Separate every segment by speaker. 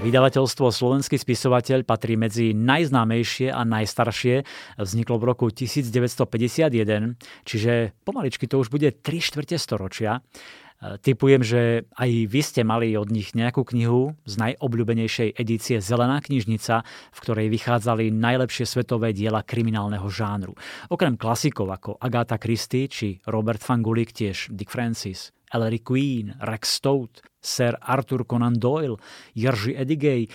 Speaker 1: Vydavateľstvo Slovenský spisovateľ patrí medzi najznámejšie a najstaršie. Vzniklo v roku 1951, čiže pomaličky to už bude 3 štvrte storočia. Typujem, že aj vy ste mali od nich nejakú knihu z najobľúbenejšej edície Zelená knižnica, v ktorej vychádzali najlepšie svetové diela kriminálneho žánru. Okrem klasikov ako Agatha Christie či Robert Fangulik tiež Dick Francis, Ellery Queen, Rex Stout, Sir Arthur Conan Doyle, Jerzy Edigej,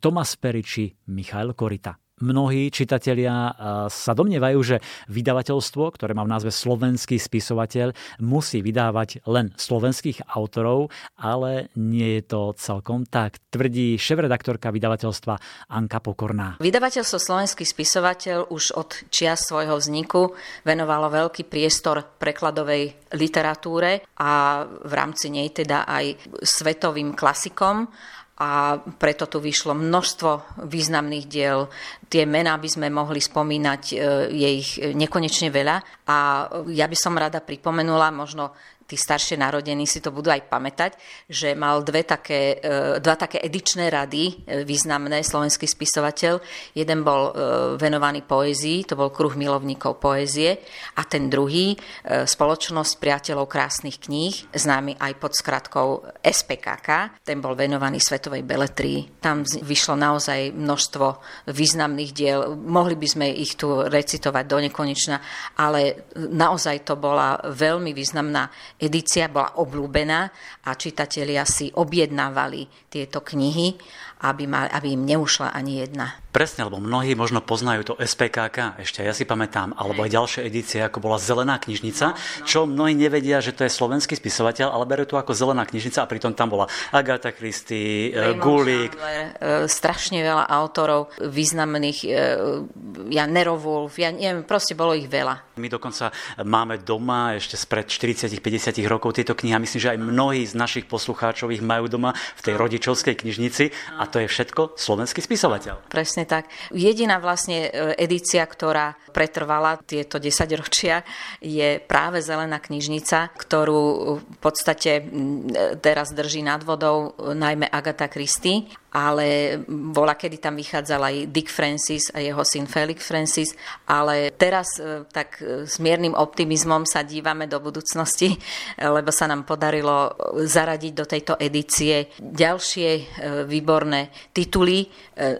Speaker 1: Thomas Perry Michael Korita mnohí čitatelia sa domnievajú, že vydavateľstvo, ktoré má v názve Slovenský spisovateľ, musí vydávať len slovenských autorov, ale nie je to celkom tak, tvrdí šéf-redaktorka vydavateľstva Anka Pokorná.
Speaker 2: Vydavateľstvo Slovenský spisovateľ už od čias svojho vzniku venovalo veľký priestor prekladovej literatúre a v rámci nej teda aj svetovým klasikom a preto tu vyšlo množstvo významných diel. Tie mená by sme mohli spomínať, e, je ich nekonečne veľa a ja by som rada pripomenula možno tí staršie narodení si to budú aj pamätať, že mal dve také, e, dva také edičné rady e, významné, slovenský spisovateľ. Jeden bol e, venovaný poézii, to bol kruh milovníkov poézie a ten druhý Spoločnosť priateľov krásnych kníh, známy aj pod skratkou SPKK, ten bol venovaný svetovej beletrii. Tam vyšlo naozaj množstvo významných diel, mohli by sme ich tu recitovať do nekonečna, ale naozaj to bola veľmi významná edícia bola obľúbená a čitatelia si objednávali tieto knihy, aby, mal, aby im neušla ani jedna.
Speaker 1: Presne, lebo mnohí možno poznajú to SPKK, ešte ja si pamätám, alebo aj ďalšie edície, ako bola Zelená knižnica, čo mnohí nevedia, že to je slovenský spisovateľ, ale berú to ako Zelená knižnica a pritom tam bola Agatha Christie, eh, Gulik.
Speaker 2: Eh, strašne veľa autorov významných, eh, ja Nerovulf, ja neviem, proste bolo ich veľa.
Speaker 1: My dokonca máme doma ešte spred 40-50 rokov tieto knihy a myslím, že aj mnohí z našich poslucháčov ich majú doma v tej rodičovskej knižnici a to je všetko slovenský spisovateľ.
Speaker 2: Presne tak. Jediná vlastne e, edícia, ktorá pretrvala tieto desaťročia, je práve Zelená knižnica, ktorú v podstate teraz drží nad vodou najmä Agatha Christie ale bola, kedy tam vychádzal aj Dick Francis a jeho syn Felix Francis, ale teraz e, tak e, s miernym optimizmom sa dívame do budúcnosti, lebo sa nám podarilo zaradiť do tejto edície ďalšie výborné tituly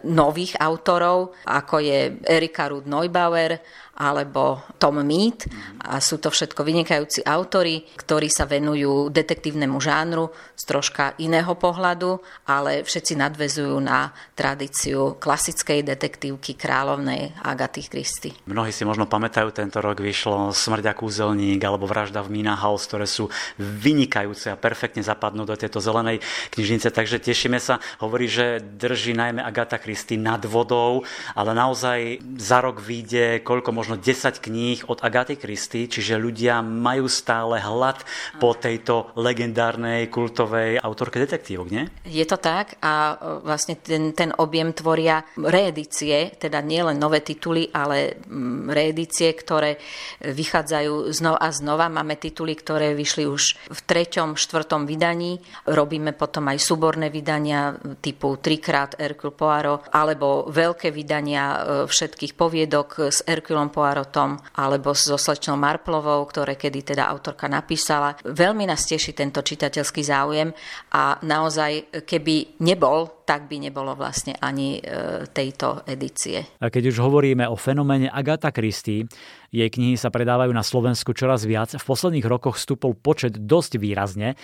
Speaker 2: nových autorov, ako je Erika Rudd Neubauer, alebo Tom Mead a sú to všetko vynikajúci autory, ktorí sa venujú detektívnemu žánru z troška iného pohľadu, ale všetci nadvezujú na tradíciu klasickej detektívky kráľovnej Agaty Christy.
Speaker 1: Mnohí si možno pamätajú, tento rok vyšlo Smrť a kúzelník alebo Vražda v Mina House, ktoré sú vynikajúce a perfektne zapadnú do tejto zelenej knižnice, takže tešíme sa. Hovorí, že drží najmä Agata Christy nad vodou, ale naozaj za rok vyjde koľko možno 10 kníh od Agaty Christy, čiže ľudia majú stále hlad po tejto legendárnej kultovej autorke detektívok, nie?
Speaker 2: Je to tak a e, vlastne ten, ten objem tvoria reedície, teda nielen nové tituly, ale mm, reedície, ktoré vychádzajú znova a znova. Máme tituly, ktoré vyšli už v treťom, štvrtom vydaní. Robíme potom aj súborné vydania typu trikrát Hercule Poirot, alebo veľké vydania e, všetkých poviedok s Herculom Poirotom alebo so slečnou Marplovou, ktoré kedy teda autorka napísala. Veľmi nás teší tento čitateľský záujem a naozaj, keby nebol, tak by nebolo vlastne ani e, tejto edície.
Speaker 1: A keď už hovoríme o fenoméne Agatha Christie, jej knihy sa predávajú na Slovensku čoraz viac. V posledných rokoch stúpol počet dosť výrazne, e,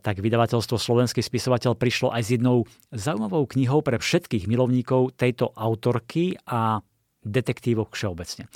Speaker 1: tak vydavateľstvo Slovenský spisovateľ prišlo aj s jednou zaujímavou knihou pre všetkých milovníkov tejto autorky a detektívok všeobecne.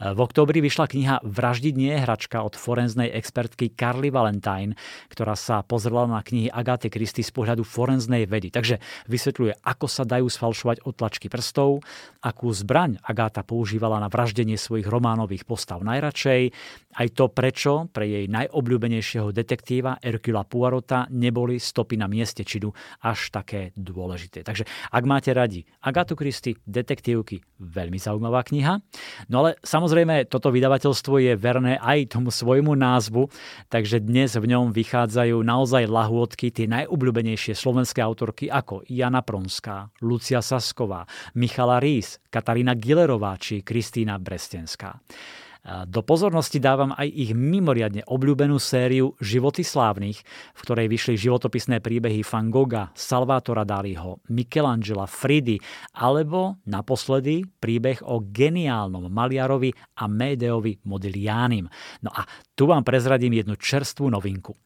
Speaker 1: V oktobri vyšla kniha Vraždiť nie je hračka od forenznej expertky Carly Valentine, ktorá sa pozrela na knihy Agáty Kristy z pohľadu forenznej vedy. Takže vysvetľuje, ako sa dajú sfalšovať otlačky prstov, akú zbraň Agáta používala na vraždenie svojich románových postav najradšej, aj to, prečo pre jej najobľúbenejšieho detektíva Hercula Poirota neboli stopy na mieste činu až také dôležité. Takže ak máte radi Agátu Kristy, detektívky, veľmi zaujímavá kniha. No ale samozrejme toto vydavateľstvo je verné aj tomu svojmu názvu, takže dnes v ňom vychádzajú naozaj lahôdky, tie najobľúbenejšie slovenské autorky ako Jana Pronská, Lucia Sasková, Michala Rís, Katarína Gilerová či Kristýna Brestenská. Do pozornosti dávam aj ich mimoriadne obľúbenú sériu Životy slávnych, v ktorej vyšli životopisné príbehy Van Gogha, Salvatora Daliho, Michelangela, Fridy alebo naposledy príbeh o geniálnom maliarovi a Medeovi Modiglianim. No a tu vám prezradím jednu čerstvú novinku.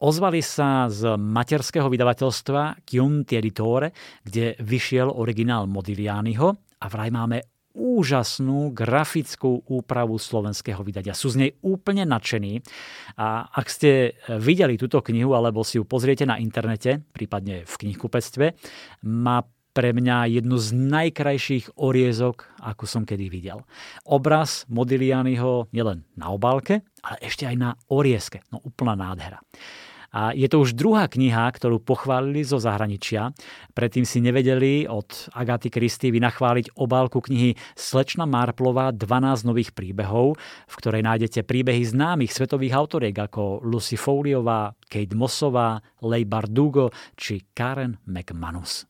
Speaker 1: Ozvali sa z materského vydavateľstva Chiunti Editore, kde vyšiel originál Modiglianiho a vraj máme úžasnú grafickú úpravu slovenského vydania. Sú z nej úplne nadšení a ak ste videli túto knihu alebo si ju pozriete na internete, prípadne v knihkupectve, má pre mňa jednu z najkrajších oriezok, akú som kedy videl. Obraz Modiglianiho nielen na obálke, ale ešte aj na oriezke. No úplná nádhera. A je to už druhá kniha, ktorú pochválili zo zahraničia. Predtým si nevedeli od Agaty Kristy vynachváliť obálku knihy Slečna Marplová 12 nových príbehov, v ktorej nájdete príbehy známych svetových autoriek ako Lucy Foliová, Kate Mossová, Leigh Bardugo či Karen McManus.